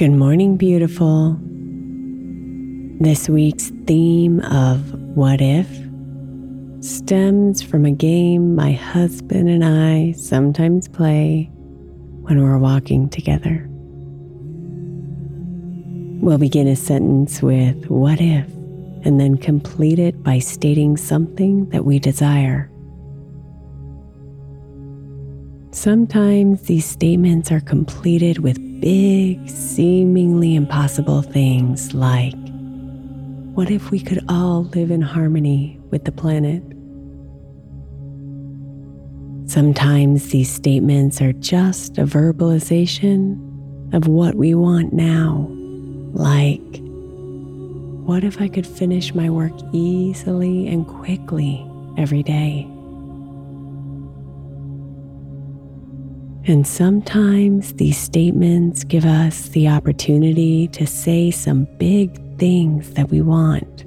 Good morning, beautiful. This week's theme of What If stems from a game my husband and I sometimes play when we're walking together. We'll begin a sentence with What if, and then complete it by stating something that we desire. Sometimes these statements are completed with big, seemingly impossible things like what if we could all live in harmony with the planet? Sometimes these statements are just a verbalization of what we want now, like, what if I could finish my work easily and quickly every day? And sometimes these statements give us the opportunity to say some big things that we want.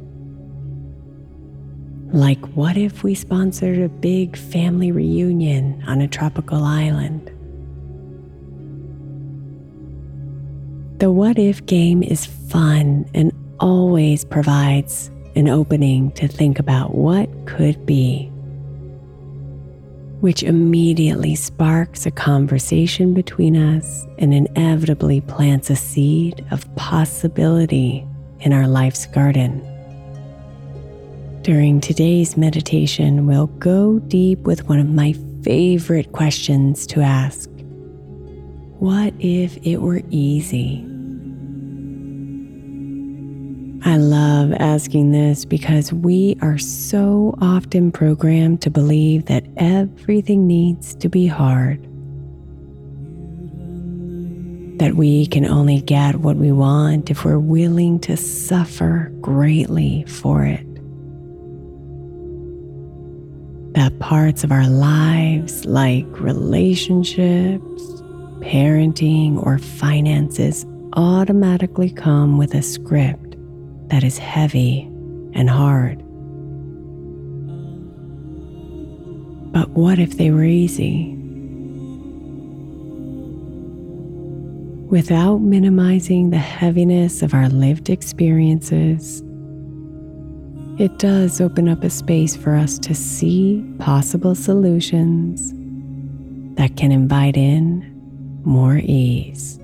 Like, what if we sponsored a big family reunion on a tropical island? The what if game is fun and always provides an opening to think about what could be. Which immediately sparks a conversation between us and inevitably plants a seed of possibility in our life's garden. During today's meditation, we'll go deep with one of my favorite questions to ask What if it were easy? I love asking this because we are so often programmed to believe that everything needs to be hard. That we can only get what we want if we're willing to suffer greatly for it. That parts of our lives, like relationships, parenting, or finances, automatically come with a script that is heavy and hard. But what if they were easy? Without minimizing the heaviness of our lived experiences, it does open up a space for us to see possible solutions that can invite in more ease.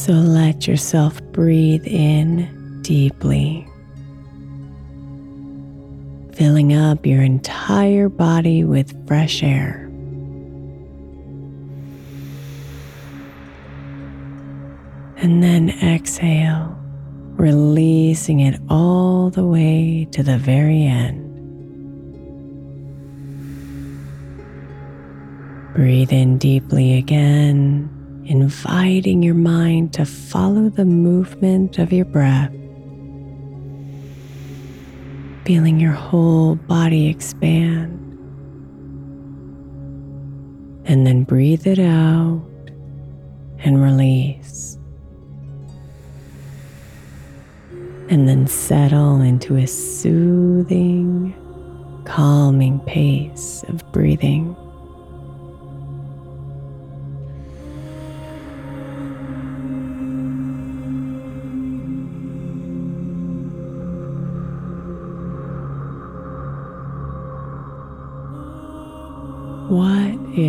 So let yourself breathe in deeply, filling up your entire body with fresh air. And then exhale, releasing it all the way to the very end. Breathe in deeply again inviting your mind to follow the movement of your breath, feeling your whole body expand. And then breathe it out and release. And then settle into a soothing, calming pace of breathing.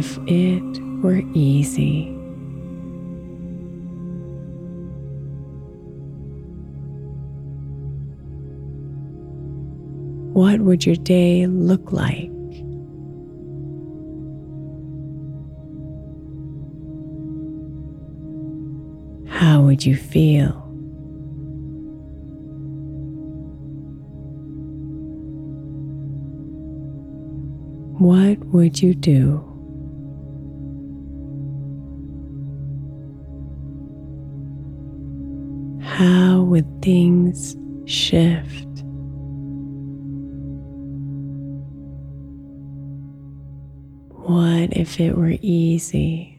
If it were easy? What would your day look like? How would you feel? what would you do? Would things shift? What if it were easy?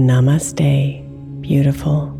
Namaste, beautiful.